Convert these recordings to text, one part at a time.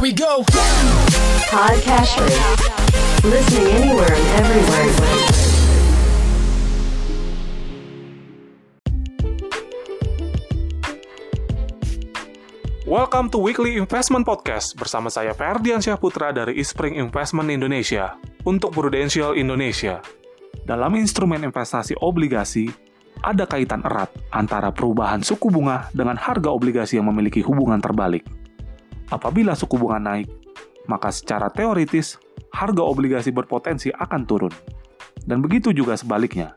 Here we go. Podcast Listening anywhere and everywhere. Welcome to Weekly Investment Podcast bersama saya Ferdian Syahputra dari Ispring Investment Indonesia untuk Prudential Indonesia. Dalam instrumen investasi obligasi, ada kaitan erat antara perubahan suku bunga dengan harga obligasi yang memiliki hubungan terbalik. Apabila suku bunga naik, maka secara teoritis harga obligasi berpotensi akan turun. Dan begitu juga sebaliknya.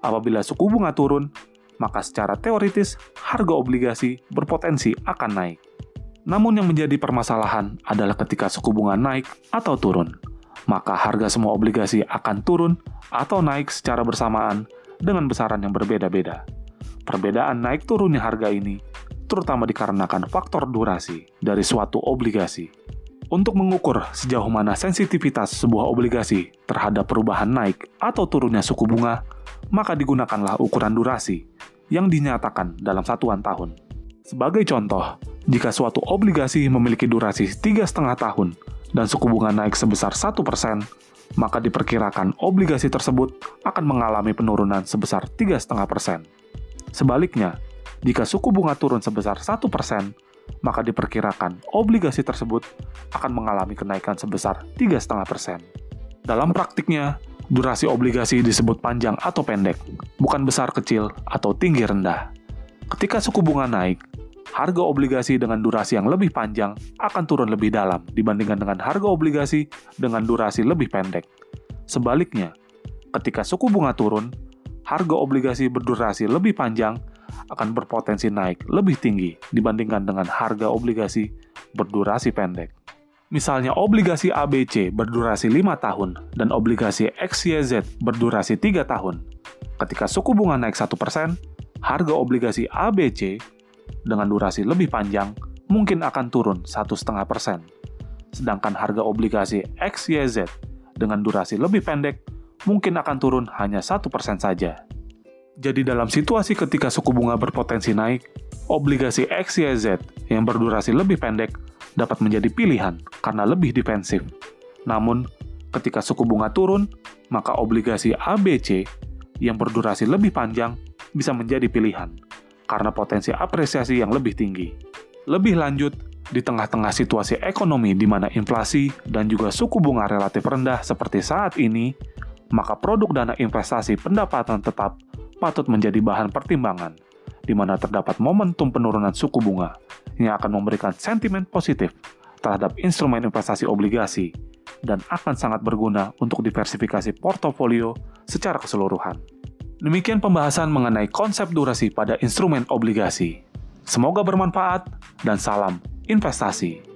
Apabila suku bunga turun, maka secara teoritis harga obligasi berpotensi akan naik. Namun yang menjadi permasalahan adalah ketika suku bunga naik atau turun, maka harga semua obligasi akan turun atau naik secara bersamaan dengan besaran yang berbeda-beda. Perbedaan naik turunnya harga ini terutama dikarenakan faktor durasi dari suatu obligasi. Untuk mengukur sejauh mana sensitivitas sebuah obligasi terhadap perubahan naik atau turunnya suku bunga, maka digunakanlah ukuran durasi yang dinyatakan dalam satuan tahun. Sebagai contoh, jika suatu obligasi memiliki durasi 3,5 tahun dan suku bunga naik sebesar 1%, maka diperkirakan obligasi tersebut akan mengalami penurunan sebesar 3,5%. Sebaliknya, jika suku bunga turun sebesar 1%, maka diperkirakan obligasi tersebut akan mengalami kenaikan sebesar 3,5%. Dalam praktiknya, durasi obligasi disebut panjang atau pendek, bukan besar kecil atau tinggi rendah. Ketika suku bunga naik, harga obligasi dengan durasi yang lebih panjang akan turun lebih dalam dibandingkan dengan harga obligasi dengan durasi lebih pendek. Sebaliknya, ketika suku bunga turun, harga obligasi berdurasi lebih panjang akan berpotensi naik lebih tinggi dibandingkan dengan harga obligasi berdurasi pendek. Misalnya obligasi ABC berdurasi 5 tahun dan obligasi XYZ berdurasi 3 tahun. Ketika suku bunga naik 1%, harga obligasi ABC dengan durasi lebih panjang mungkin akan turun 1,5%. Sedangkan harga obligasi XYZ dengan durasi lebih pendek mungkin akan turun hanya 1% saja. Jadi dalam situasi ketika suku bunga berpotensi naik, obligasi XYZ yang berdurasi lebih pendek dapat menjadi pilihan karena lebih defensif. Namun, ketika suku bunga turun, maka obligasi ABC yang berdurasi lebih panjang bisa menjadi pilihan karena potensi apresiasi yang lebih tinggi. Lebih lanjut, di tengah-tengah situasi ekonomi di mana inflasi dan juga suku bunga relatif rendah seperti saat ini, maka produk dana investasi pendapatan tetap patut menjadi bahan pertimbangan, di mana terdapat momentum penurunan suku bunga yang akan memberikan sentimen positif terhadap instrumen investasi obligasi dan akan sangat berguna untuk diversifikasi portofolio secara keseluruhan. Demikian pembahasan mengenai konsep durasi pada instrumen obligasi. Semoga bermanfaat dan salam investasi.